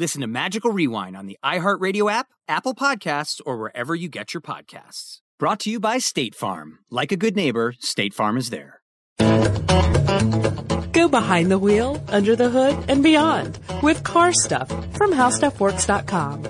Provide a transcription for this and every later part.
Listen to Magical Rewind on the iHeartRadio app, Apple Podcasts, or wherever you get your podcasts. Brought to you by State Farm. Like a good neighbor, State Farm is there. Go behind the wheel, under the hood, and beyond with car stuff from howstuffworks.com.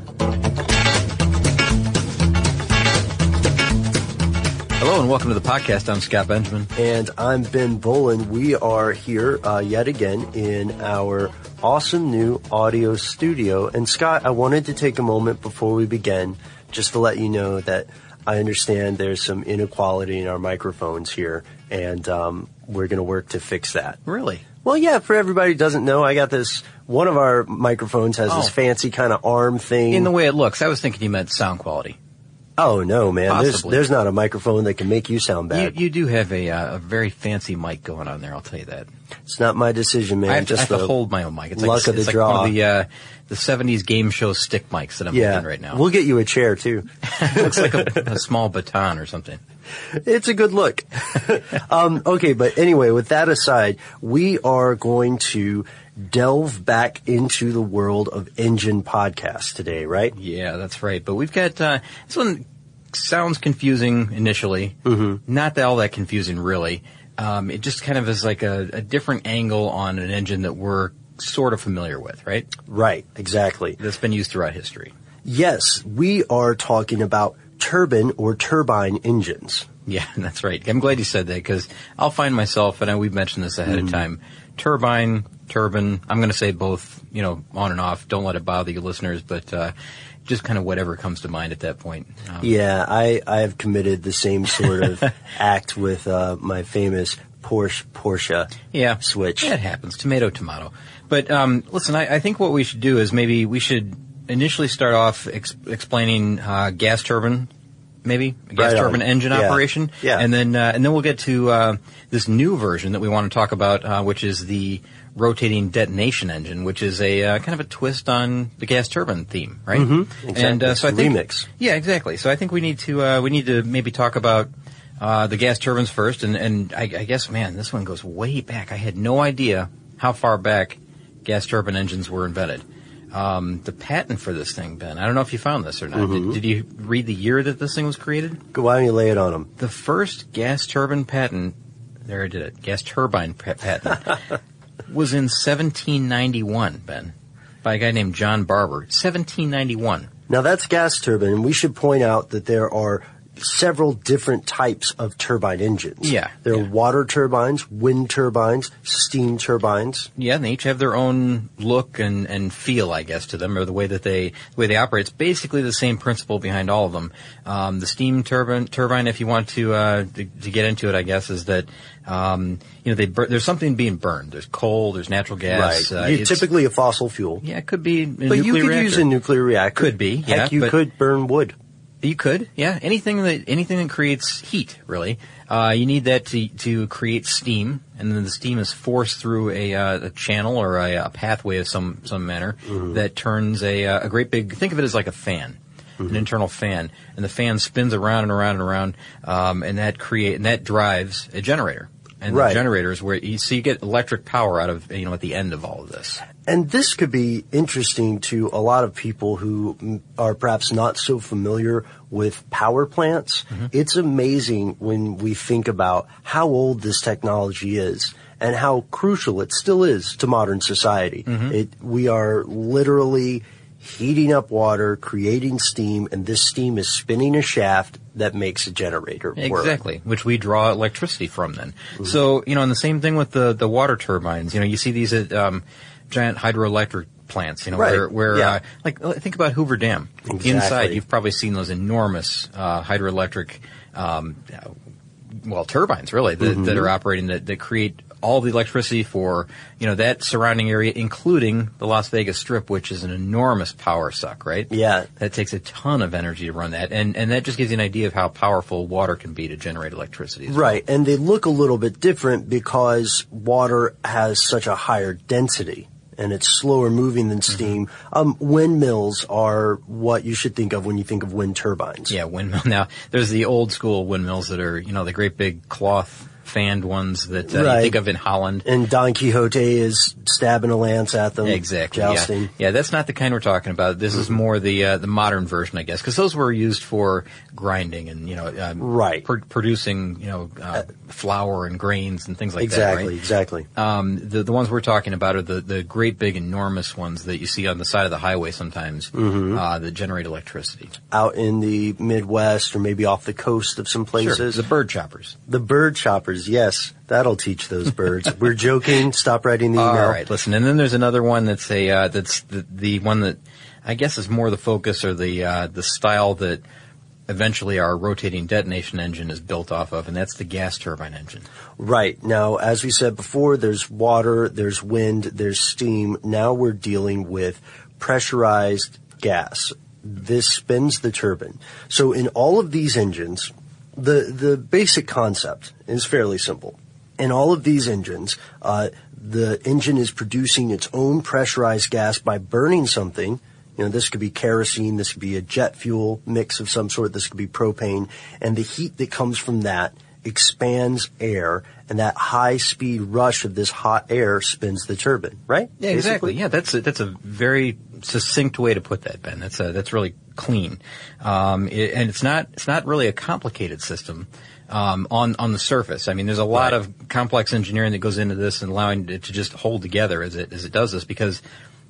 Hello and welcome to the podcast. I'm Scott Benjamin. And I'm Ben Bowlin. We are here uh, yet again in our awesome new audio studio. And Scott, I wanted to take a moment before we begin just to let you know that I understand there's some inequality in our microphones here, and um, we're going to work to fix that. Really? Well, yeah, for everybody who doesn't know, I got this, one of our microphones has Oh. this fancy kind of arm thing. In the way it looks, I was thinking you meant sound quality. Oh, no, man. There's, Possibly. there's not a microphone that can make you sound bad. you do have a, uh, a very fancy mic going on there. I'll tell you that. it's not my decision, man. I have, to, I just have to hold my own mic. It's luck like, of the it's like draw. one of the uh, the '70s game show stick mics that I'm yeah. holding right now. We'll get you a chair, too. looks like a, a small baton or something. It's a good look. um, okay, but anyway, with that aside, we are going to delve back into the world of engine podcasts today, right? Yeah, that's right. But we've got uh, this one sounds confusing initially. Mm-hmm. Not all that confusing, really. Um, it just kind of is like a, a different angle on an engine that we're sort of familiar with, right? Right, exactly. That's been used throughout history. Yes, we are talking about turbine or turbine engines. Yeah, that's right. I'm glad you said that because I'll find myself, and I, we've mentioned this ahead of time, turbine, turbine. I'm going to say both, you know, on and off. Don't let it bother you listeners, but uh, just kind of whatever comes to mind at that point. Um, Yeah, I, I have committed the same sort of act with uh, my famous Porsche Porsche yeah, switch. Yeah, it happens. Tomato, tomato. But um, listen, I, I think what we should do is maybe we should initially start off ex- explaining uh, gas turbine, maybe a gas Right on. turbine engine Yeah. operation. Yeah. and then uh, and then we'll get to uh, this new version that we want to talk about, uh, which is the rotating detonation engine, which is a uh, kind of a twist on the gas turbine theme, right? Mm-hmm. Exactly. And uh, so I think Remix. yeah, exactly. So I think we need to uh, we need to maybe talk about uh, the gas turbines first, and and I, I guess man, this one goes way back. I had no idea how far back gas turbine engines were invented. Um, the patent for this thing, Ben. I don't know if you found this or not. Mm-hmm. Did, did you read the year that this thing was created? Go- Why don't you lay it on them? The first gas turbine patent. There, I did it. Gas turbine patent was in 1791, Ben, by a guy named John Barber. 1791. Now that's gas turbine, and we should point out that there are several different types of turbine engines. Yeah, There yeah. are water turbines, wind turbines, steam turbines. Yeah, and they each have their own look and, and feel, I guess, to them, or the way that they the way they operate. It's basically the same principle behind all of them. Um, the steam turbine, turbine, if you want to, uh, to to get into it, I guess, is that um, you know they bur- there's something being burned. There's coal, there's natural gas. right. Uh, it's- typically a fossil fuel. yeah, it could be. But you could reactor. use a nuclear reactor. Could be, yeah, Heck, you could burn wood. You could, yeah. Anything that anything that creates heat, really. Uh, you need that to to create steam, and then the steam is forced through a, uh, a channel or a, a pathway of some some manner Mm-hmm. that turns a uh, a great big. Think of it as like a fan. an internal fan, and the fan spins around and around and around, um, and that create and that drives a generator. And Right. the generator is where you, so you get electric power out of you know at the end of all of this. And this could be interesting to a lot of people who are perhaps not so familiar with power plants. Mm-hmm. It's amazing when we think about how old this technology is and how crucial it still is to modern society. Mm-hmm. It, we are literally heating up water, creating steam, and this steam is spinning a shaft that makes a generator work. Exactly, which we draw electricity from then. Mm-hmm. So, you know, and the same thing with the, the water turbines. You know, you see these at um, giant hydroelectric plants, you know, Right, where, where yeah. uh, like, uh, think about Hoover Dam. Exactly. Inside, you've probably seen those enormous uh, hydroelectric, um, well, turbines, really, that, Mm-hmm. that are operating that, that create all the electricity for, you know, that surrounding area, including the Las Vegas Strip, which is an enormous power suck, right? Yeah. That takes a ton of energy to run that, and and that just gives you an idea of how powerful water can be to generate electricity. as well. Right, and they look a little bit different because water has such a higher density and it's slower moving than steam. Um, windmills are what you should think of when you think of wind turbines. Yeah, windmill. Now there's the old school windmills that are you know the great big cloth fanned ones that uh, Right. you think of in Holland. And Don Quixote is stabbing a lance at them. Exactly. Jousting. Yeah. yeah, that's not the kind we're talking about. This is more the uh, the modern version, I guess, because those were used for grinding and you know um, Right. pr- producing you know uh, flour and grains and things like exactly, that. Right? exactly. Um, the the ones we're talking about are the, the great big enormous ones that you see on the side of the highway sometimes Mm-hmm. uh, that generate electricity. Out in the Midwest or maybe off the coast of some places. the bird choppers. The bird choppers, yes, that'll teach those birds. We're joking. Stop writing the email. All right, listen, and then there's another one that's a uh, that's the, the one that I guess is more the focus or the uh, the style that eventually our rotating detonation engine is built off of, and that's the gas turbine engine. Right. Now, as we said before, there's water, there's wind, there's steam. Now we're dealing with pressurized gas. This spins the turbine. So in all of these engines, the, the basic concept is fairly simple. In all of these engines, uh, the engine is producing its own pressurized gas by burning something. You know, this could be kerosene, this could be a jet fuel mix of some sort, this could be propane, and the heat that comes from that expands air, and that high speed rush of this hot air spins the turbine, right? Yeah, exactly. Yeah, that's a, that's a very succinct way to put that, Ben. That's a, that's really clean, um, it, and it's not it's not really a complicated system um, on on the surface. I mean, there's a lot Right. of complex engineering that goes into this and allowing it to just hold together as it as it does this because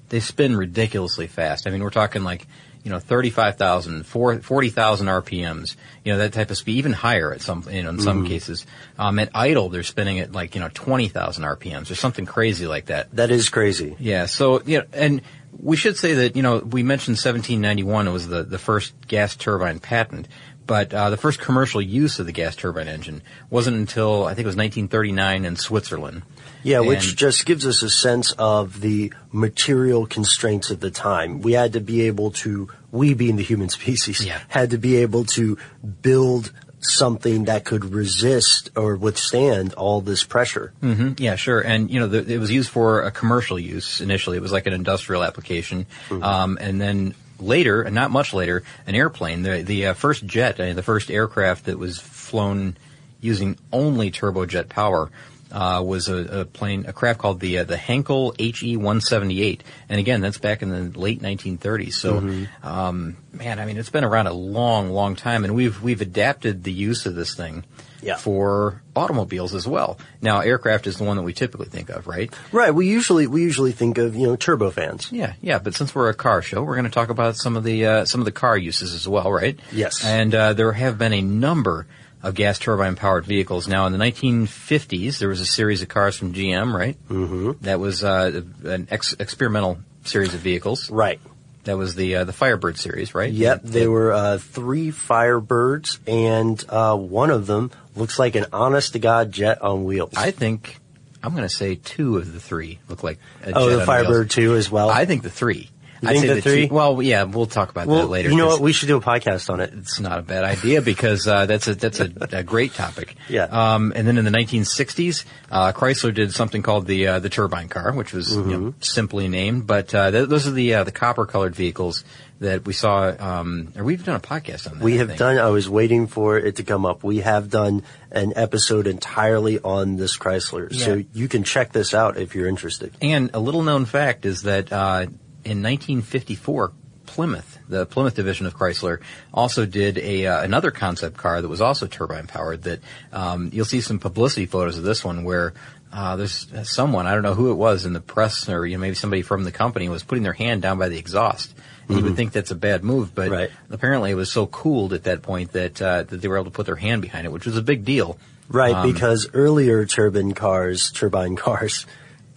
they spin ridiculously fast. I mean, we're talking like you know 35,000, 40,000 RPMs, you know that type of speed, even higher at some you know in some cases. Um, at idle, they're spinning at like you know 20,000 RPMs or something crazy like that. That is crazy. Yeah. So you know, and we should say that you know we mentioned 1791 it was the the first gas turbine patent, but uh, the first commercial use of the gas turbine engine wasn't until I think it was 1939 in Switzerland. Yeah, which just gives us a sense of the material constraints of the time. We had to be able to, we being the human species, Yeah. had to be able to build something that could resist or withstand all this pressure. hmm Yeah, sure. And you know, the, it was used for a commercial use initially. It was like an industrial application, um, and then later, and not much later, an airplane. The the uh, first jet, uh, the first aircraft that was flown using only turbojet power. Uh, was a, a plane, a craft called the uh, the Heinkel HE 178, and again, that's back in the late 1930s. So, um, man, I mean, it's been around a long, long time, and we've we've adapted the use of this thing Yeah. for automobiles as well. Now, aircraft is the one that we typically think of, right? Right. We usually, we usually think of, you know, turbofans. Yeah, yeah. But since we're a car show, we're going to talk about some of the uh, some of the car uses as well, right? Yes. And uh, there have been a number of gas turbine powered vehicles. Now, in the 1950s, there was a series of cars from GM, right? Mm-hmm. That was uh, an ex- experimental series of vehicles. Right. That was the uh, the Firebird series, right? Yep, they were uh, three Firebirds, and uh, one of them looks like an honest to god jet on wheels. I think I'm going to say two of the three look like a oh, the Firebird too, as well. I think the three. I'd think say the three? Two, well, yeah, we'll talk about well, that later. you know what? We should do a podcast on it. It's not a bad idea because uh, that's a that's a, a great topic. Yeah. Um, and then in the 1960s, uh, Chrysler did something called the uh, the turbine car, which was you know, Mm-hmm. simply named. But uh, th- those are the uh, the copper colored vehicles that we saw, um, or we've done a podcast on that. We have think. done, I was waiting for it to come up. We have done an episode entirely on this Chrysler. So you can check this out if you're interested. And a little known fact is that uh, in 1954, Plymouth, the Plymouth division of Chrysler, also did a uh, another concept car that was also turbine powered. That um, you'll see some publicity photos of this one where. Uh, there's someone I don't know who it was in the press, or you know maybe somebody from the company was putting their hand down by the exhaust. And you would think that's a bad move, but Right. apparently it was so cooled at that point that uh, that they were able to put their hand behind it, which was a big deal. Right, Um, because earlier turbine cars, turbine cars,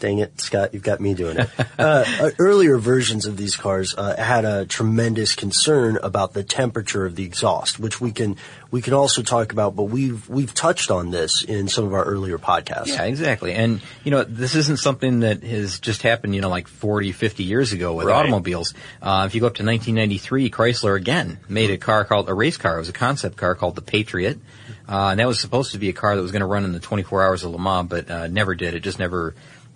dang it, Scott, you've got me doing it. uh, uh, earlier versions of these cars uh, had a tremendous concern about the temperature of the exhaust, which we can we can also talk about. But we've we've touched on this in some of our earlier podcasts. Yeah, exactly. And, you know, this isn't something that has just happened, you know, like 40, 50 years ago with Right. automobiles. Uh, if you go up to 1993, Chrysler again made a car called, a race car. It was a concept car called the Patriot. Uh, and that was supposed to be a car that was going to run in the 24 hours of Le Mans, but, uh, never did. It just never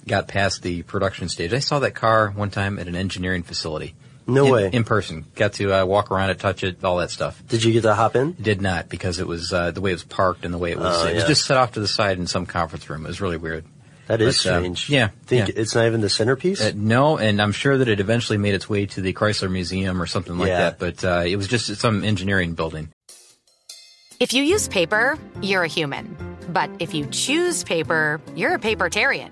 got past the production stage. I saw that car one time at an engineering facility. No in, way. In person. Got to, uh, walk around it, touch it, all that stuff. Did you get to hop in? Did not because it was, uh, the way it was parked and the way it was, Oh, it was just set off to the side in some conference room. It was really weird. That is But, uh, strange. yeah, think yeah. it's not even the centerpiece. Uh, no, and I'm sure that it eventually made its way to the Chrysler Museum or something like Yeah. that. But uh, it was just some engineering building. If you use paper, you're a human. But if you choose paper, you're a papertarian.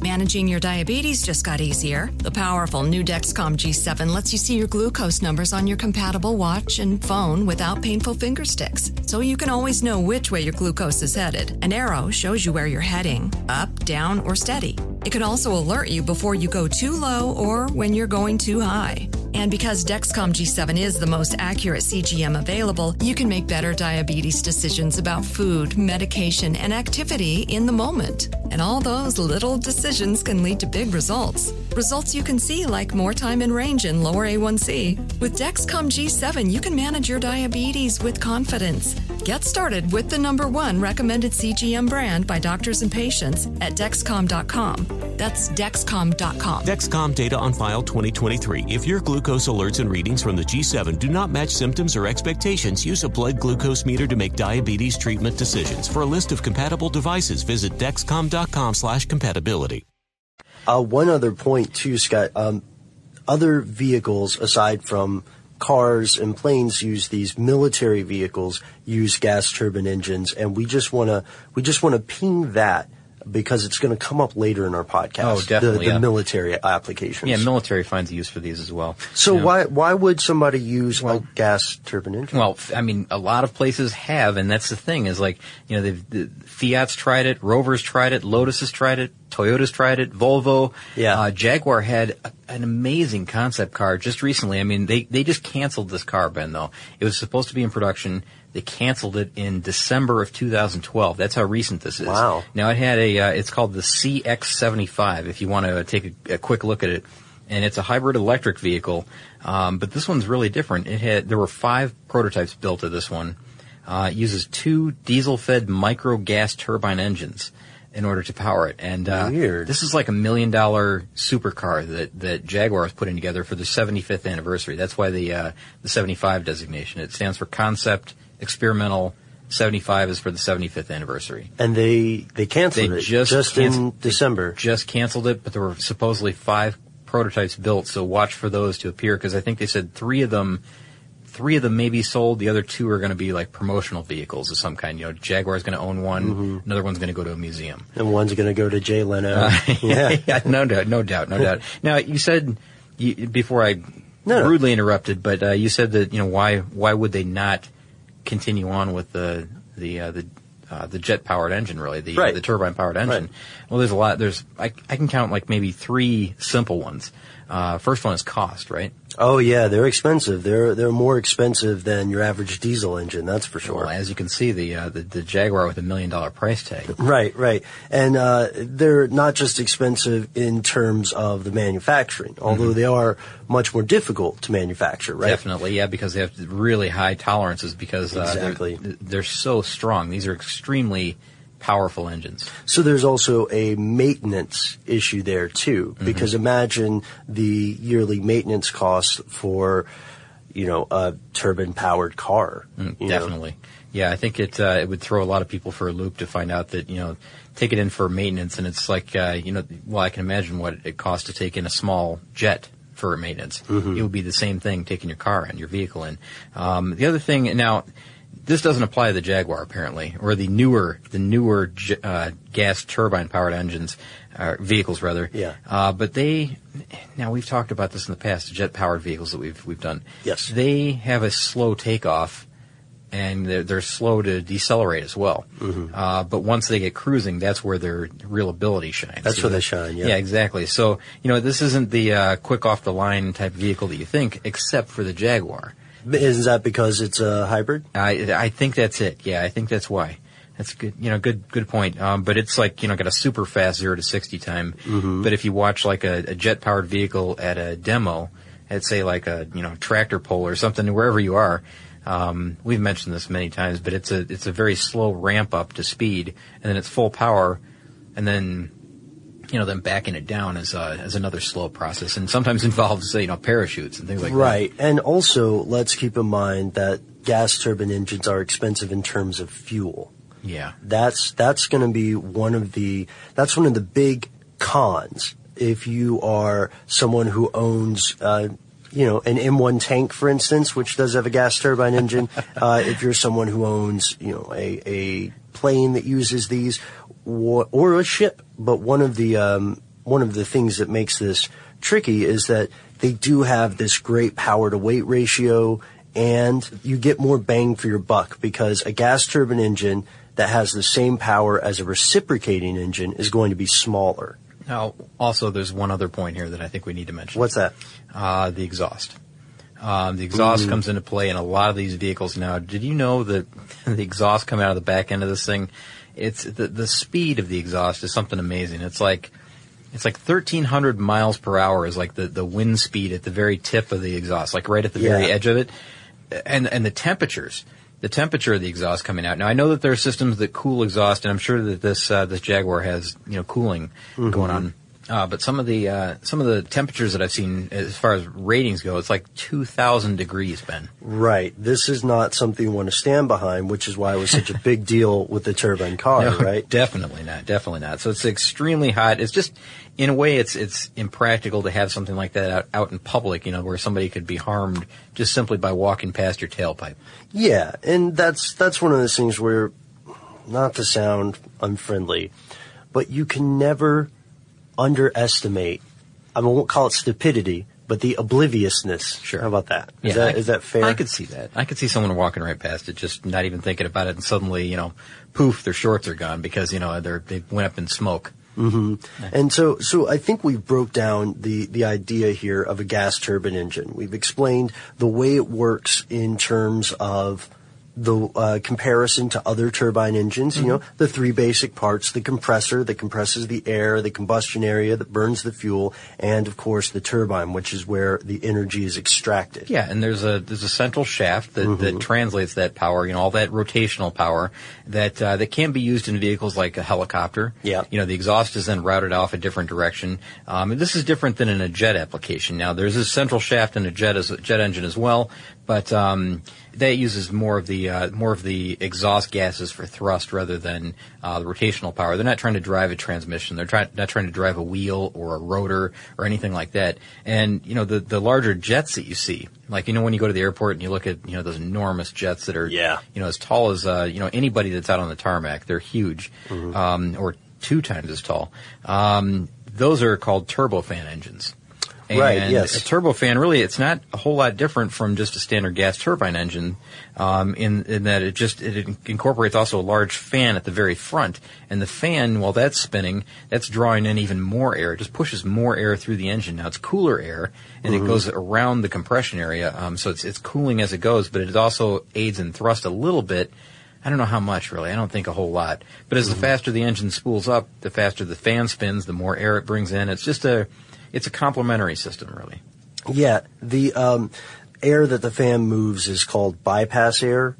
Managing your diabetes just got easier. The powerful new Dexcom G7 lets you see your glucose numbers on your compatible watch and phone without painful finger sticks, so you can always know which way your glucose is headed. An arrow shows you where you're heading up, down, or steady. It can also alert you before you go too low or when you're going too high. And because Dexcom G7 is the most accurate CGM available, you can make better diabetes decisions about food, medication, and activity in the moment. And all those little decisions can lead to big results. Results you can see like more time in range and lower A1C. With Dexcom G7, you can manage your diabetes with confidence. Get started with the number one recommended CGM brand by doctors and patients at Dexcom.com. That's Dexcom.com. Dexcom data on file 2023. If your glucose alerts and readings from the G7 do not match symptoms or expectations, use a blood glucose meter to make diabetes treatment decisions. For a list of compatible devices, visit dexcom.com slash compatibility. Uh, one other point too, Scott. Um, other vehicles aside from cars and planes use these military vehicles use gas turbine engines, and we just want to we just want to ping that because it's going to come up later in our podcast. Oh, definitely, The, the yeah. military applications. Yeah, military finds a use for these as well. so You know. why why would somebody use a gas turbine engine? Well, I mean, a lot of places have, and that's the thing is like, you know, they've, the Fiat's tried it, Rover's tried it, Lotus has tried it, Toyota's tried it, Volvo. Yeah. Uh, Jaguar had a, an amazing concept car just recently. I mean, they, they just canceled this car, Ben, though. It was supposed to be in production. They canceled it in December of 2012. That's how recent this is. Wow. Now it had a, uh, it's called the CX75 if you want to take a, a quick look at it. And it's a hybrid electric vehicle. Um, but this one's really different. It had, there were five prototypes built of this one. Uh, it uses two diesel-fed micro gas turbine engines in order to power it. And uh, Weird. this is like a million dollar supercar that, that Jaguar is putting together for the 75th anniversary. That's why the uh, the 75 designation. It stands for Concept Experimental. 75 is for the 75th anniversary. And they they canceled They it just just in December. Just canceled it, but there were supposedly five prototypes built. So watch for those to appear because I think they said three of them, three of them may be sold. The other two are going to be like promotional vehicles of some kind. You know, Jaguar's going to own one. Mm-hmm. Another one's going to go to a museum. And one's going to go to Jay Leno. Uh, yeah. no doubt, no doubt, no doubt. Now you said you, before I no. rudely interrupted, but uh, you said that you know why why would they not continue on with the the uh, the uh, the jet powered engine really the Right. the turbine powered engine? Right. Well, there's a lot. There's I, I can count like maybe three simple ones. Uh, first one is cost, right? Oh yeah, they're expensive. They're they're more expensive than your average diesel engine. That's for sure. Well, as you can see, the uh, the, the Jaguar with a million dollar price tag. Right, right. And uh, they're not just expensive in terms of the manufacturing, although they are much more difficult to manufacture, right? Definitely, yeah, because they have really high tolerances because uh, they're- Exactly. they're, so strong. These are extremely powerful engines. So there's also a maintenance issue there too, Mm-hmm. because imagine the yearly maintenance costs for, you know, a turbine-powered car. Mm, Definitely, yeah. I think it uh, it would throw a lot of people for a loop to find out that you know take it in for maintenance, and it's like uh, you know, well, I can imagine what it costs to take in a small jet for maintenance. It would be the same thing taking your car and your vehicle in. Um, the other thing now. This doesn't apply to the Jaguar apparently, or the newer, the newer uh, gas turbine powered engines, uh, vehicles rather. Yeah. Uh, but they, now we've talked about this in the past, jet powered vehicles that we've we've done. Yes. They have a slow takeoff, and they're, they're slow to decelerate as well. Mm-hmm. Uh, but once they get cruising, that's where their real ability shines. That's where they shine, yeah. Yeah, exactly. So you know, this isn't the uh, quick off the line type vehicle that you think, except for the Jaguar. Is that because it's a hybrid? I I think that's it. Yeah, I think that's why. That's good. You know, good good point. Um, but it's like you know, got a super fast zero to sixty time. Mm-hmm. But if you watch like a, a jet powered vehicle at a demo, at say like a you know tractor pull or something, wherever you are, um, we've mentioned this many times. But it's a it's a very slow ramp up to speed, and then it's full power, and then you know then backing it down is uh, is another slow process, and sometimes involves you know parachutes and things like that. Right. And also, let's keep in mind that gas turbine engines are expensive in terms of fuel. Yeah. That's that's going to be one of the that's one of the big cons if you are someone who owns uh, you know an M1 tank, for instance, which does have a gas turbine engine. uh, if you're someone who owns you know a a plane that uses these or, or a ship, but one of the um, one of the things that makes this tricky is that they do have this great power to weight ratio and you get more bang for your buck because a gas turbine engine that has the same power as a reciprocating engine is going to be smaller. Now, also, there's one other point here that I think we need to mention. What's that? Uh, the exhaust. Um, the exhaust Mm. comes into play in a lot of these vehicles now. Did you know that the exhaust coming out of the back end of this thing? It's the the speed of the exhaust is something amazing. It's like it's like 1300 miles per hour is like the, the wind speed at the very tip of the exhaust, like right at the very edge of it. And and the temperatures, the temperature of the exhaust coming out. Now I know that there are systems that cool exhaust, and I'm sure that this uh, this Jaguar has you know cooling going on. Uh, but some of the uh, some of the temperatures that I've seen as far as ratings go, it's like 2,000 degrees, Ben. Right. This is not something you want to stand behind, which is why it was such a big deal with the turbine car, No, right? Definitely not. Definitely not. So it's extremely hot. It's just, in a way, it's it's impractical to have something like that out, out in public. You know, where somebody could be harmed just simply by walking past your tailpipe. Yeah, and that's that's one of those things where, not to sound unfriendly, but you can never underestimate. I won't call it stupidity, but the obliviousness. Sure. How about that? Is Yeah, that I- is that fair? I could see that. I could see someone walking right past it, just not even thinking about it, and suddenly, you know, poof, their shorts are gone because you know they're they went up in smoke. Mm-hmm. And so, so I think we broke down the, the idea here of a gas turbine engine. We've explained the way it works in terms of the uh, comparison to other turbine engines, you know, the three basic parts, the compressor that compresses the air, the combustion area that burns the fuel, and of course the turbine, which is where the energy is extracted. Yeah, and there's a there's a central shaft that, that translates that power, you know, all that rotational power that uh, that can be used in vehicles like a helicopter. Yeah. You know, the exhaust is then routed off a different direction. Um, and this is different than in a jet application. Now, there's a central shaft in a jet as jet engine as well, but um, that uses more of the uh, more of the exhaust gases for thrust rather than uh, the rotational power. They're not trying to drive a transmission. They're trying not trying to drive a wheel or a rotor or anything like that. And you know the the larger jets that you see, like you know when you go to the airport and you look at you know those enormous jets that are Yeah. you know as tall as uh, you know anybody that's out on the tarmac. They're huge, um, or two times as tall. Um, those are called turbofan engines. And Right, yes. A turbofan really it's not a whole lot different from just a standard gas turbine engine um, in, in that it just it incorporates also a large fan at the very front and the fan while that's spinning that's drawing in even more air it just pushes more air through the engine now it's cooler air and Mm-hmm. it goes around the compression area um, so it's it's cooling as it goes but it also aids in thrust a little bit I don't know how much really. I don't think a whole lot. But as Mm-hmm. the faster the engine spools up, the faster the fan spins, the more air it brings in. It's just a, it's a complementary system really. Yeah, the um, air that the fan moves is called bypass air.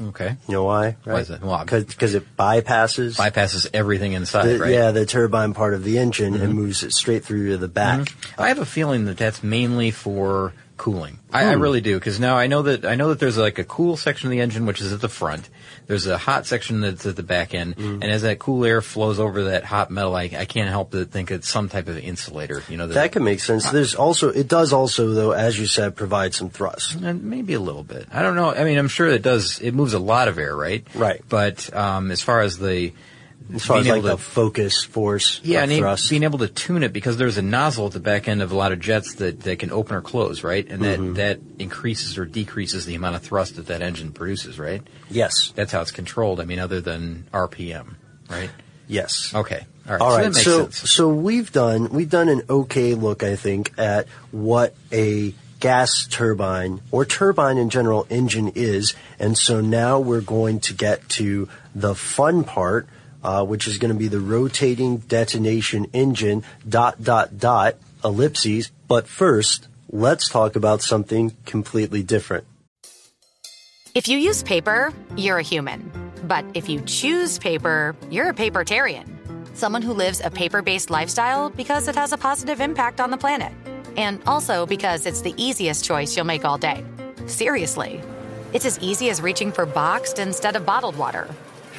Okay. You know why? Why is it? Because it bypasses. Bypasses everything inside, the, right? Yeah, the turbine part of the engine Mm-hmm. and moves it straight through to the back. I have a feeling that that's mainly for cooling. I. I really do because now I know that I know that there's like a cool section of the engine which is at the front. There's a hot section that's at the back end, Hmm. and as that cool air flows over that hot metal, I, I can't help but think it's some type of insulator. You know, That can make sense. There's also it does also though, as you said, provide some thrust. And maybe a little bit. I don't know. I mean, I'm sure it does. It moves a lot of air, right? Right. But um, as far as the As far as being like able the to- focus force yeah, and thrust. being able to tune it because there's a nozzle at the back end of a lot of jets that, that can open or close, right? And that Mm-hmm. that increases or decreases the amount of thrust that that engine produces, right? yes. That's how it's controlled. I mean, other than RPM, right? Yes. Okay. All right. All so right. makes So so we've done we've done an okay look, I think, at what a gas turbine or turbine in general engine is, and so now we're going to get to the fun part, uh, which is going to be the rotating detonation engine. Dot dot dot ellipses. But first, let's talk about something completely different. If you use paper, you're a human. But if you choose paper, you're a papertarian. Someone who lives a paper based lifestyle because it has a positive impact on the planet. And also because it's the easiest choice you'll make all day. Seriously. It's as easy as reaching for boxed instead of bottled water.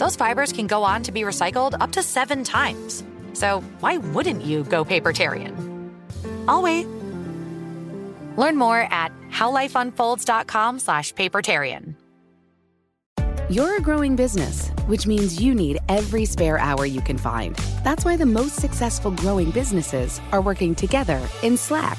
those fibers can go on to be recycled up to seven times. So why wouldn't you go papertarian? I'll wait. Learn more at howlifeunfolds.com slash papertarian. You're a growing business, which means you need every spare hour you can find. That's why the most successful growing businesses are working together in Slack.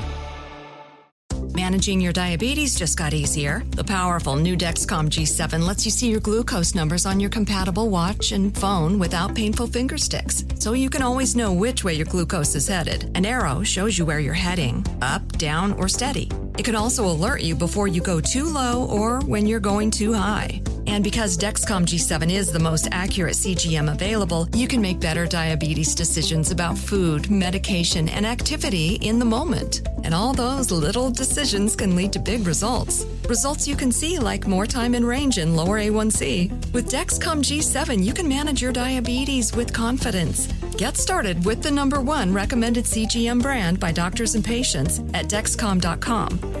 Managing your diabetes just got easier. The powerful new Dexcom G7 lets you see your glucose numbers on your compatible watch and phone without painful finger sticks, so you can always know which way your glucose is headed. An arrow shows you where you're heading up, down, or steady. It can also alert you before you go too low or when you're going too high. And because Dexcom G7 is the most accurate CGM available, you can make better diabetes decisions about food, medication, and activity in the moment. And all those little decisions can lead to big results. Results you can see like more time in range and lower A1C. With Dexcom G7, you can manage your diabetes with confidence. Get started with the number one recommended CGM brand by doctors and patients at Dexcom.com.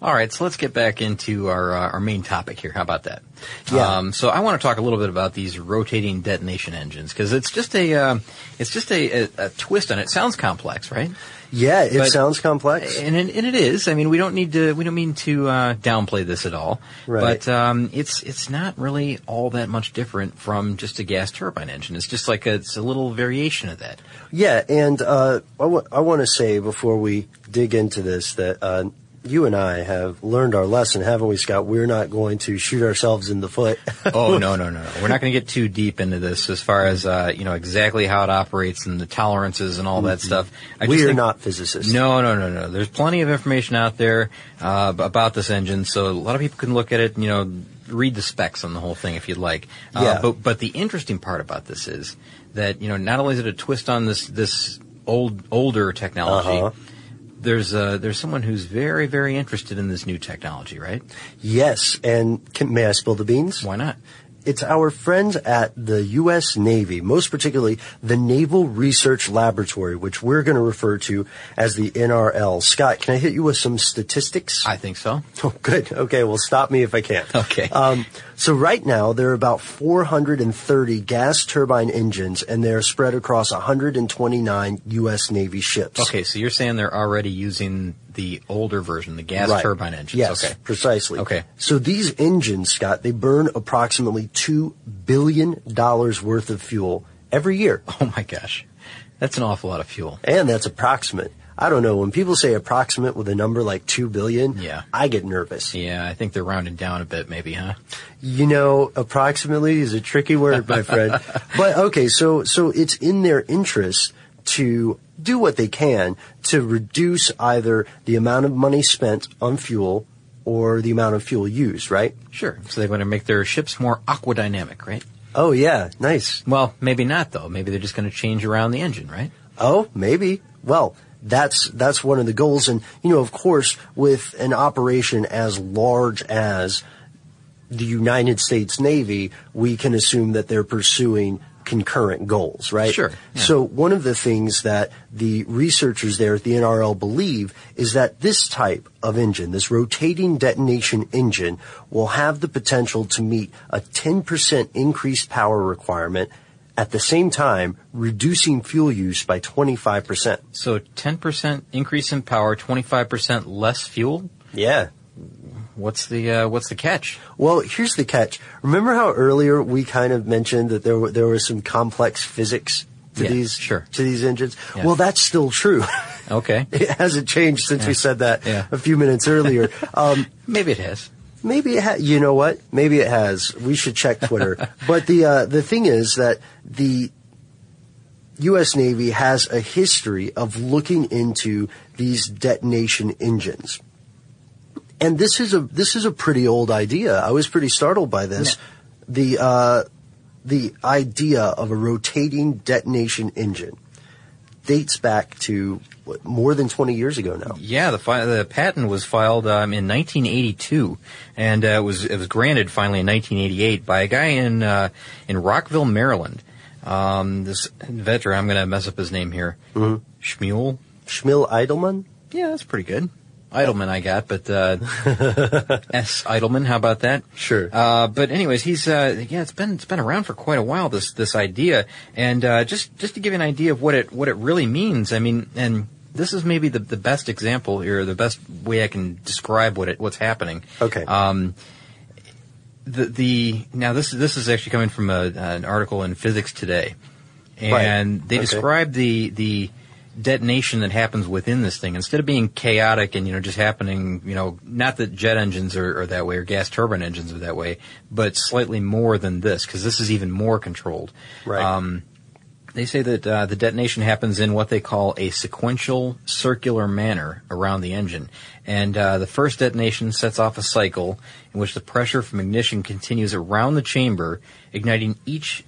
All right, so let's get back into our uh, our main topic here. How about that? Yeah. Um, so I want to talk a little bit about these rotating detonation engines because it's just a uh, it's just a, a, a twist on it. Sounds complex, right? Yeah, it But- sounds complex. And it, and it is. I mean, we don't need to. We don't mean to uh, downplay this at all. Right. But um, it's it's not really all that much different from just a gas turbine engine. It's just like a, it's a little variation of that. Yeah, and uh, I want to say before we dig into this that uh, you and I have learned our lesson, haven't we, Scott? We're not going to shoot ourselves in the foot. Oh no no no! no. We're not going to get too deep into this as far as uh, you know exactly how it operates and the tolerances and all that stuff. I we just are think- not physicists. No, no, no, no. There's plenty of information out there uh, about this engine, so a lot of people can look at it. and, You know, read the specs on the whole thing if you'd like. Uh, Yeah. But but the interesting part about this is that you know not only is it a twist on this this old older technology. Uh-huh. There's uh, there's someone who's very very interested in this new technology, right? Yes, and can, may I spill the beans? Why not? It's our friends at the U.S. Navy, most particularly the Naval Research Laboratory, which we're going to refer to as the NRL. Scott, can I hit you with some statistics? I think so. Oh, good. Okay, well, stop me if I can. Okay. Um, so right now there are about 430 gas turbine engines, and they're spread across 129 U.S. Navy ships. Okay, so you're saying they're already using the older version, the gas Right. turbine engines. Yes, Okay. precisely. Okay. So these engines, Scott, they burn approximately two billion dollars worth of fuel every year, Oh my gosh. That's an awful lot of fuel. and that's approximate. I don't know when people say approximate with a number like two billion. Yeah. I get nervous. Yeah, I think they're rounding down a bit, maybe, huh? You know, approximately is a tricky word, my friend. But okay, so so it's in their interest to do what they can to reduce either the amount of money spent on fuel or the amount of fuel used, right? Sure. So they're going to make their ships more aquadynamic, right? Oh yeah, nice. Well, maybe not though. Maybe they're just going to change around the engine, right? Oh, maybe. Well, that's that's one of the goals, and you know, of course, with an operation as large as the United States Navy, we can assume that they're pursuing concurrent goals, right? Sure, yeah. So one of the things that the researchers there at the NRL believe is that this type of engine, this rotating detonation engine, will have the potential to meet a 10% increased power requirement at the same time reducing fuel use by 25%. So 10% increase in power, 25% less fuel. Yeah. What's the uh, what's the catch? Well, here's the catch. Remember how earlier we kind of mentioned that there were, there was some complex physics to Yeah, these sure. to these engines? Yeah. Well, that's still true. Okay. it hasn't changed since we said that Yeah. a few minutes earlier. Um, Maybe it has. Maybe it ha- you know what? Maybe it has. We should check Twitter. but the uh, the thing is that the U.S. Navy has a history of looking into these detonation engines, and this is a this is a pretty old idea. I was pretty startled by this. The uh, the idea of a rotating detonation engine dates back to what, more than twenty years ago now. Yeah, the fi- the patent was filed um, in 1982, and uh, it was it was granted finally in 1988 by a guy in uh, in Rockville, Maryland. Um, this veteran, I'm going to mess up his name here. Shmuel. Schmiel Eidelman. Yeah, that's pretty good. Eidelman, I got, but uh, S. Eidelman. How about that? Sure. Uh, but anyways, he's uh, yeah, it's been it's been around for quite a while. This this idea, and uh, just just to give you an idea of what it what it really means. I mean, and this is maybe the the best example here, the best way I can describe what it what's happening. Okay. Um, the the now this this is actually coming from a, an article in Physics Today, and Right. they Okay. describe the the detonation that happens within this thing instead of being chaotic and you know just happening you know not that jet engines are, are that way or gas turbine engines are that way but slightly more than this because this is even more controlled Right. um, they say that uh, the detonation happens in what they call a sequential circular manner around the engine. And uh, the first detonation sets off a cycle in which the pressure from ignition continues around the chamber, igniting each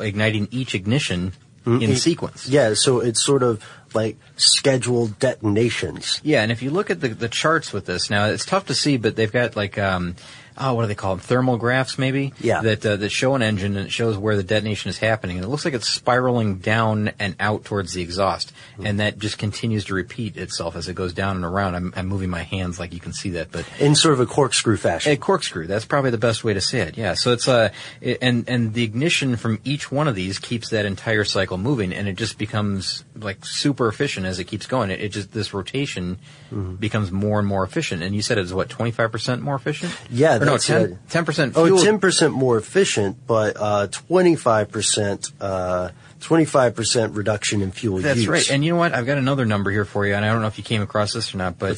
igniting each ignition in Mm, sequence. Yeah, so it's sort of like scheduled detonations. Yeah, and if you look at the, the charts with this, now it's tough to see, but they've got like, um, oh, what do they call them? Thermal graphs, maybe? Yeah. That, uh, that show an engine and it shows where the detonation is happening. And it looks like it's spiraling down and out towards the exhaust. Hmm. And that just continues to repeat itself as it goes down and around. I'm, I'm moving my hands like you can see that, but In sort of a corkscrew fashion. a corkscrew. That's probably the best way to say it. Yeah. So it's uh, it, and and the ignition from each one of these keeps that entire cycle moving, and it just becomes like super efficient as it keeps going. It, it just this rotation Mm-hmm. becomes more and more efficient. And you said it's what twenty five percent more efficient? Yeah, Or no, ten percent Oh, 10% more efficient, but uh, 25%, uh, 25% reduction in fuel That's use. That's right. And you know what? I've got another number here for you, and I don't know if you came across this or not, but?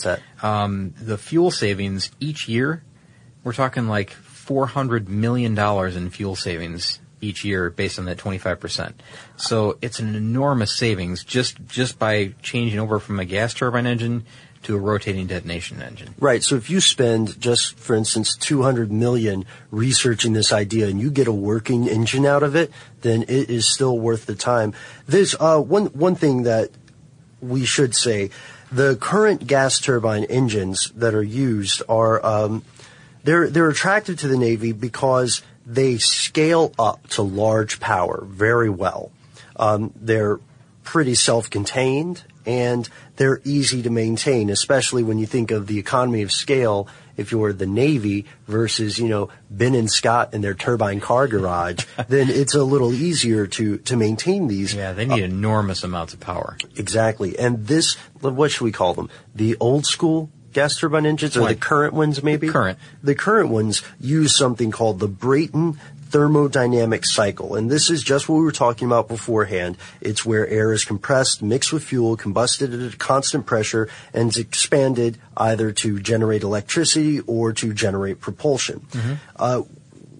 Um, the fuel savings each year, we're talking like four hundred million dollars in fuel savings each year based on that twenty five percent. So it's an enormous savings just just by changing over from a gas turbine engine to a rotating detonation engine. Right. So if you spend just, for instance, 200 million researching this idea and you get a working engine out of it, then it is still worth the time. There's, uh, one, one thing that we should say, the current gas turbine engines that are used are, um, they're, they're attractive to the Navy because they scale up to large power very well. Um, they're pretty self-contained and they're easy to maintain, especially when you think of the economy of scale. If you're the Navy versus, you know, Ben and Scott in their turbine car garage, then it's a little easier to, to maintain these. Yeah, they need uh, enormous amounts of power. Exactly. And this, what should we call them? The old school gas turbine engines or the current ones maybe? current. The current ones use something called the Brayton thermodynamic cycle. And this is just what we were talking about beforehand. It's where air is compressed, mixed with fuel, combusted at a constant pressure, and is expanded either to generate electricity or to generate propulsion. Uh,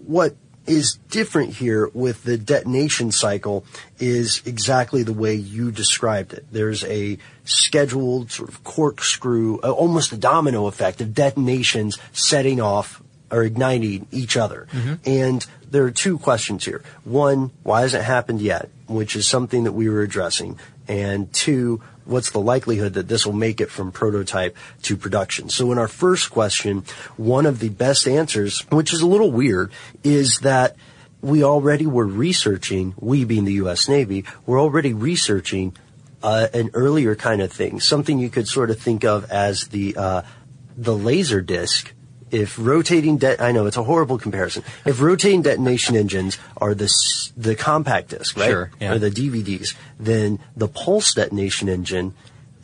what is different here with the detonation cycle is exactly the way you described it. There's a scheduled sort of corkscrew, uh, almost a domino effect of detonations setting off or igniting each other. And there are two questions here. One, why hasn't it happened yet? Which is something that we were addressing. And two, what's the likelihood that this will make it from prototype to production? So in our first question, one of the best answers, which is a little weird, is that we already were researching, we being the U.S. Navy, we're already researching uh, an earlier kind of thing, something you could sort of think of as the uh, the laser disc. If rotating, de- I know it's a horrible comparison. If rotating detonation engines are the s- the compact disc, right, Sure, yeah. or the DVDs, then the pulse detonation engine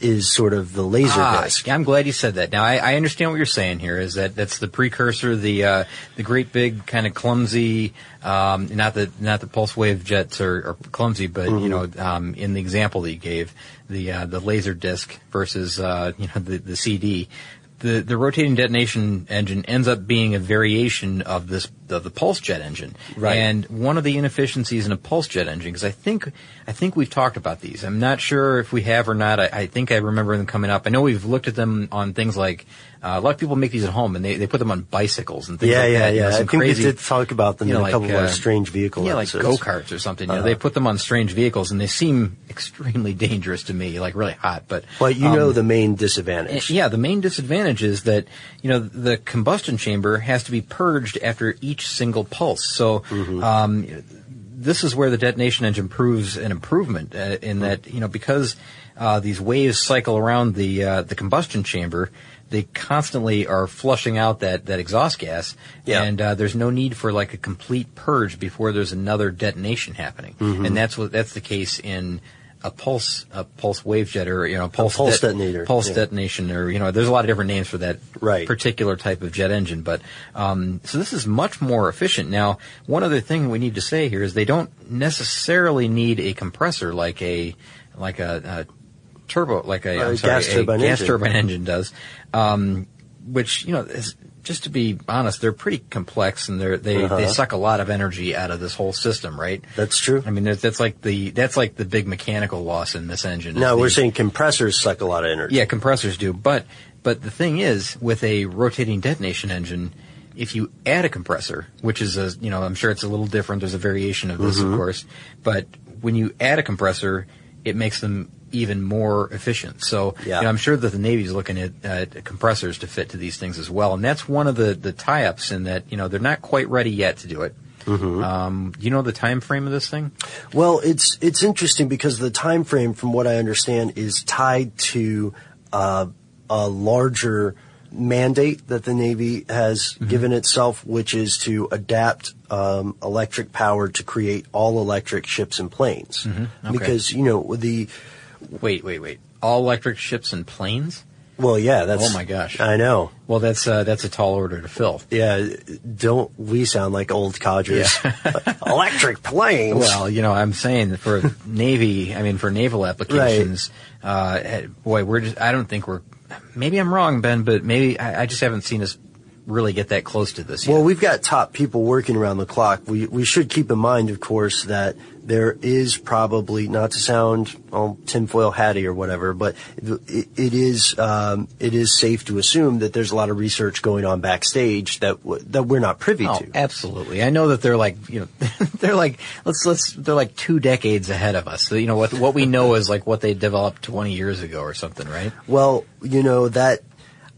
is sort of the laser Ah, disc. yeah, I'm glad you said that. Now I, I understand what you're saying here. Is that that's the precursor, the uh, the great big kind of clumsy, um, not the not the pulse wave jets are, are clumsy, but you know, um, in the example that you gave, the uh, the laser disc versus uh, you know the the CD. The, the rotating detonation engine ends up being a variation of this of the pulse jet engine, Right. And one of the inefficiencies in a pulse jet engine, because I think I think we've talked about these. I'm not sure if we have or not. I, I think I remember them coming up. I know we've looked at them on things like uh, a lot of people make these at home, and they, they put them on bicycles and things Yeah, like yeah, that. you know, yeah. I think crazy, we did talk about them you know, in a couple like, of uh, strange vehicle yeah, like go karts or something. You know, Uh-huh. they put them on strange vehicles, and they seem extremely dangerous to me, like really hot. But But you um, know the main disadvantage. yeah, the main disadvantage is that you know the combustion chamber has to be purged after each single pulse. So um, this is where the detonation engine proves an improvement uh, in that you know because uh, these waves cycle around the uh, the combustion chamber. They constantly are flushing out that, that exhaust gas, Yeah. and uh, there's no need for like a complete purge before there's another detonation happening, and that's what that's the case in a pulse a pulse wave jet or you know pulse, pulse detonator, pulse yeah. detonation or you know there's a lot of different names for that Right. particular type of jet engine but um, so this is much more efficient now one other thing we need to say here is they don't necessarily need a compressor like a like a, a turbo like a, I'm sorry, gas turbine a gas turbine engine does um, which you know is just to be honest they're pretty complex and they're they, Uh-huh. they suck a lot of energy out of this whole system right That's true. I mean that's, that's like the that's like the big mechanical loss in this engine No, we're saying compressors suck a lot of energy. yeah, compressors do. But but the thing is, with a rotating detonation engine, if you add a compressor, which is a you know I'm sure it's a little different. There's a variation of this, Mm-hmm. of course. But when you add a compressor, it makes them even more efficient. So Yeah. you know, I'm sure that the Navy's looking at uh, compressors to fit to these things as well, and that's one of the the tie-ups in that you know they're not quite ready yet to do it. Mm-hmm. Um, do you know the time frame of this thing? Well, it's it's interesting because the time frame, from what I understand, is tied to uh, a larger mandate that the Navy has given itself, which is to adapt um, electric power to create all electric ships and planes. Okay. Because you know the Wait, wait, wait. All electric ships and planes? well, yeah, that's Oh my gosh. I know. Well, that's uh, that's a tall order to fill. Yeah, don't we sound like old codgers? electric planes. Well, you know, I'm saying for Navy, I mean, for naval applications, uh, eh, boy, we're just, I don't think we're, maybe I'm wrong, Ben, but maybe I, I just haven't seen us really get that close to this yet. Well, we've got top people working around the clock. We we should keep in mind, of course, that there is probably not to sound oh, tinfoil hatty or whatever, but it, it is um, it is safe to assume that there's a lot of research going on backstage that w- that we're not privy Oh, to. absolutely. I know that they're like, you know, they're like, let's, let's, they're like two decades ahead of us. So, you know, what, what we know is like what they developed 20 years ago or something, right? Well, you know that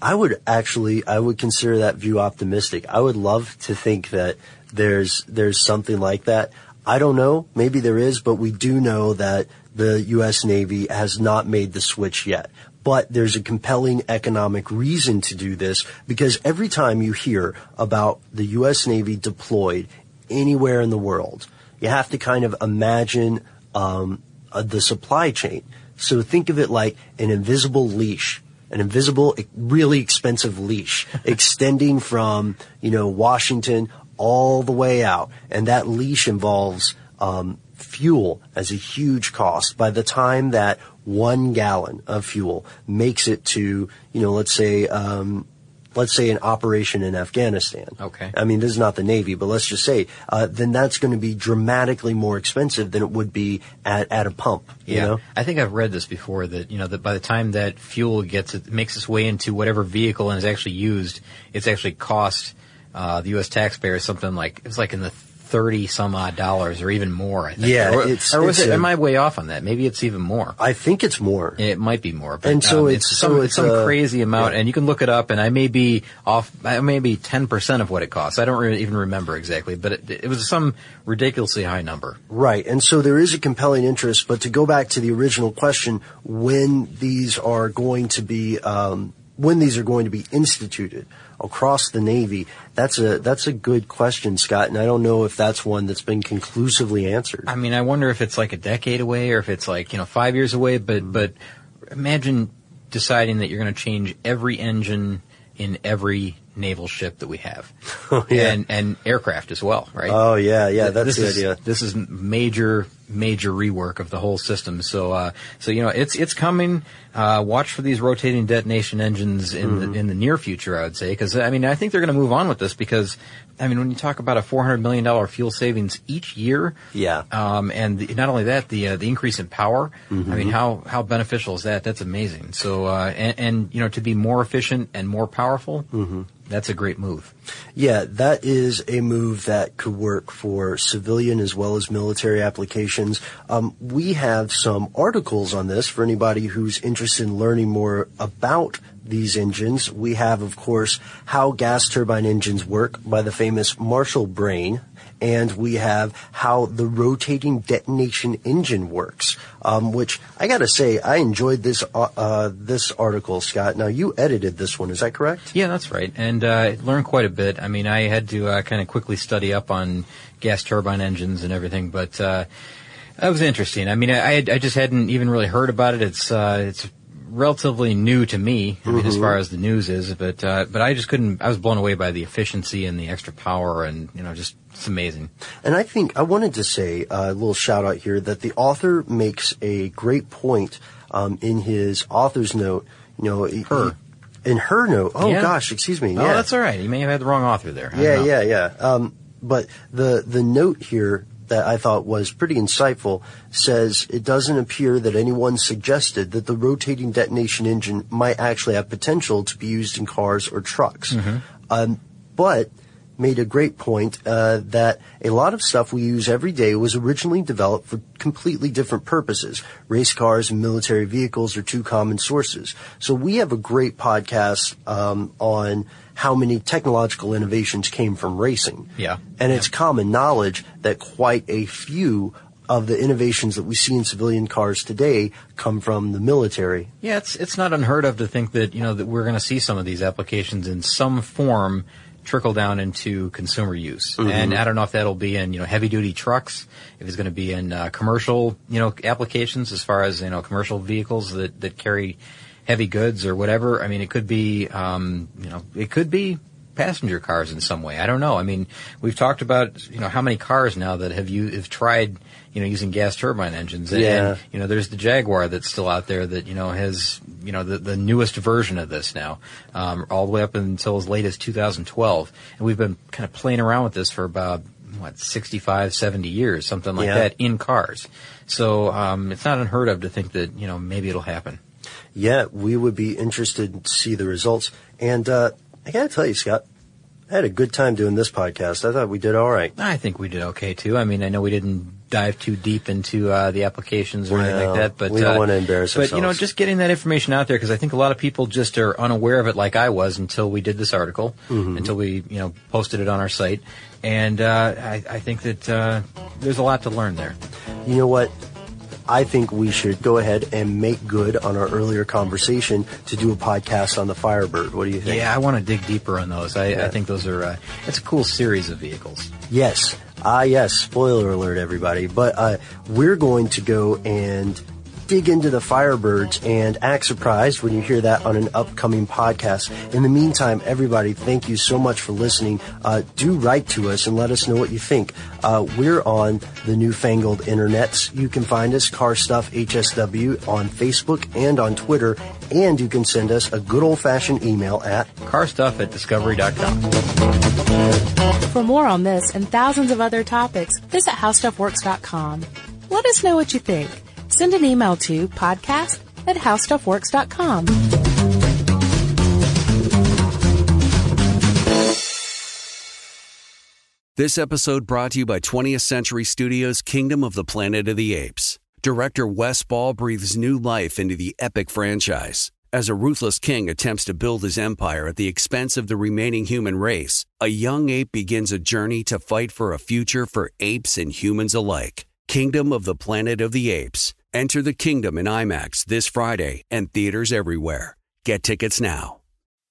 I would actually I would consider that view optimistic. I would love to think that there's there's something like that. I don't know, maybe there is, but we do know that the US Navy has not made the switch yet. But there's a compelling economic reason to do this because every time you hear about the US Navy deployed anywhere in the world, you have to kind of imagine um, uh, the supply chain. So think of it like an invisible leash, an invisible, really expensive leash extending from, you know, Washington all the way out. And that leash involves um, fuel as a huge cost. By the time that one gallon of fuel makes it to, you know, let's say, um, let's say an operation in Afghanistan. Okay. I mean, this is not the Navy, but let's just say, uh, then that's going to be dramatically more expensive than it would be at, at a pump. You Yeah, know? I think I've read this before that you know that by the time that fuel gets it makes its way into whatever vehicle and is actually used, it's actually cost uh, the U.S. taxpayer something like it's like in the thirty some odd dollars or even more. I think. Yeah, or, it's- or was it's it? a- am I way off on that? Maybe it's even more. I think it's more. It might be more, but And so um, it's- some, so it's it's, some uh, crazy amount, yeah. and you can look it up. And I may be off. I may be ten percent of what it costs. I don't even remember exactly, but it, it was some ridiculously high number. Right. And so there is a compelling interest, but to go back to the original question, when these are going to be, um, when these are going to be instituted across the Navy, that's a, that's a good question, Scott. And I don't know if that's one that's been conclusively answered. I mean, I wonder if it's like a decade away or if it's like, you know, five years away, but, Mm-hmm. but imagine deciding that you're going to change every engine in every naval ship that we have. yeah. And, and aircraft as well, right? Oh yeah, yeah, that's this the is, idea. This is major, major rework of the whole system. So, uh, so you know, it's it's coming. Uh, watch for these rotating detonation engines in Mm-hmm. the in the near future. I would say because I mean I think they're going to move on with this because I mean when you talk about a four hundred million dollar fuel savings each year, Yeah. um, and the, not only that the uh, the increase in power. I Mm-hmm. mean how how beneficial is that? That's amazing. So uh, and, and you know to be more efficient and more powerful, Mm-hmm. That's a great move. Yeah, that is a move that could work for civilian as well as military applications. Um, we have some articles on this for anybody who's interested in learning more about these engines. We have, of course, How Gas Turbine Engines Work by the famous Marshall Brain. And we have how the rotating detonation engine works, um, which I gotta say, I enjoyed this uh, uh, this article, Scott. Now you edited this one, is that correct? Yeah, that's right. And uh, learned quite a bit. I mean, I had to uh, kind of quickly study up on gas turbine engines and everything, but uh, that was interesting. I mean, I, I I just hadn't even really heard about it. It's uh, it's relatively new to me. I mean, as far as the news is, but uh, but I just couldn't. I was blown away by the efficiency and the extra power, and you know, just it's amazing. And I think I wanted to say uh, a little shout out here that the author makes a great point um, in his author's note. You know, he- Her. in her note. Oh Yeah. gosh, excuse me. Oh, yeah, that's all right. You may have had the wrong author there. I yeah, yeah, yeah. Um, but the the note here that I thought was pretty insightful says it doesn't appear that anyone suggested that the rotating detonation engine might actually have potential to be used in cars or trucks. Mm-hmm. Um, but made a great point uh, that a lot of stuff we use every day was originally developed for completely different purposes. Race cars and military vehicles are two common sources. So we have a great podcast um, on how many technological innovations came from racing. Yeah. And it's common knowledge that quite a few of the innovations that we see in civilian cars today come from the military. Yeah, it's it's not unheard of to think that you know that we're going to see some of these applications in some form trickle down into consumer use. Mhm. And I don't know if that'll be in you know heavy duty trucks, if it's going to be in uh, commercial you know applications as far as you know commercial vehicles that that carry heavy goods or whatever. I mean, it could be um, you know it could be passenger cars in some way. I don't know. I mean, we've talked about you know how many cars now that have you have tried you know using gas turbine engines. And, Yeah. and, you know, there's the Jaguar that's still out there that you know has you know the the newest version of this now, um, all the way up until as late as 2012. And we've been kind of playing around with this for about what 65, 70 years, something like Yeah. that in cars. So um, it's not unheard of to think that you know maybe it'll happen. Yeah, we would be interested to see the results. And uh, I got to tell you, Scott, I had a good time doing this podcast. I thought we did all right. I think we did okay too. I mean, I know we didn't dive too deep into uh, the applications or anything like that, but we don't uh, wanna embarrass But you know, just getting that information out there because I think a lot of people just are unaware of it, like I was until we did this article, Mhm. until we you know posted it on our site, and uh, I, I think that uh, there's a lot to learn there. You know what? I think we should go ahead and make good on our earlier conversation to do a podcast on the Firebird. What do you think? Yeah, I want to dig deeper on those. I, I think those are uh, it's a cool series of vehicles. Yes. Ah, yes. Spoiler alert, everybody. But uh, we're going to go and dig into the Firebirds and act surprised when you hear that on an upcoming podcast. In the meantime, everybody, thank you so much for listening. Uh, do write to us and let us know what you think. Uh, we're on the newfangled internets. You can find us, Car Stuff HSW, on Facebook and on Twitter. And you can send us a good old fashioned email at carstuff at discovery.com. For more on this and thousands of other topics, visit howstuffworks.com. Let us know what you think. Send an email to podcast at howstuffworks.com. This episode brought to you by 20th Century Studios' Kingdom of the Planet of the Apes. Director Wes Ball breathes new life into the epic franchise. As a ruthless king attempts to build his empire at the expense of the remaining human race, a young ape begins a journey to fight for a future for apes and humans alike. Kingdom of the Planet of the Apes. Enter the kingdom in IMAX this Friday and theaters everywhere. Get tickets now.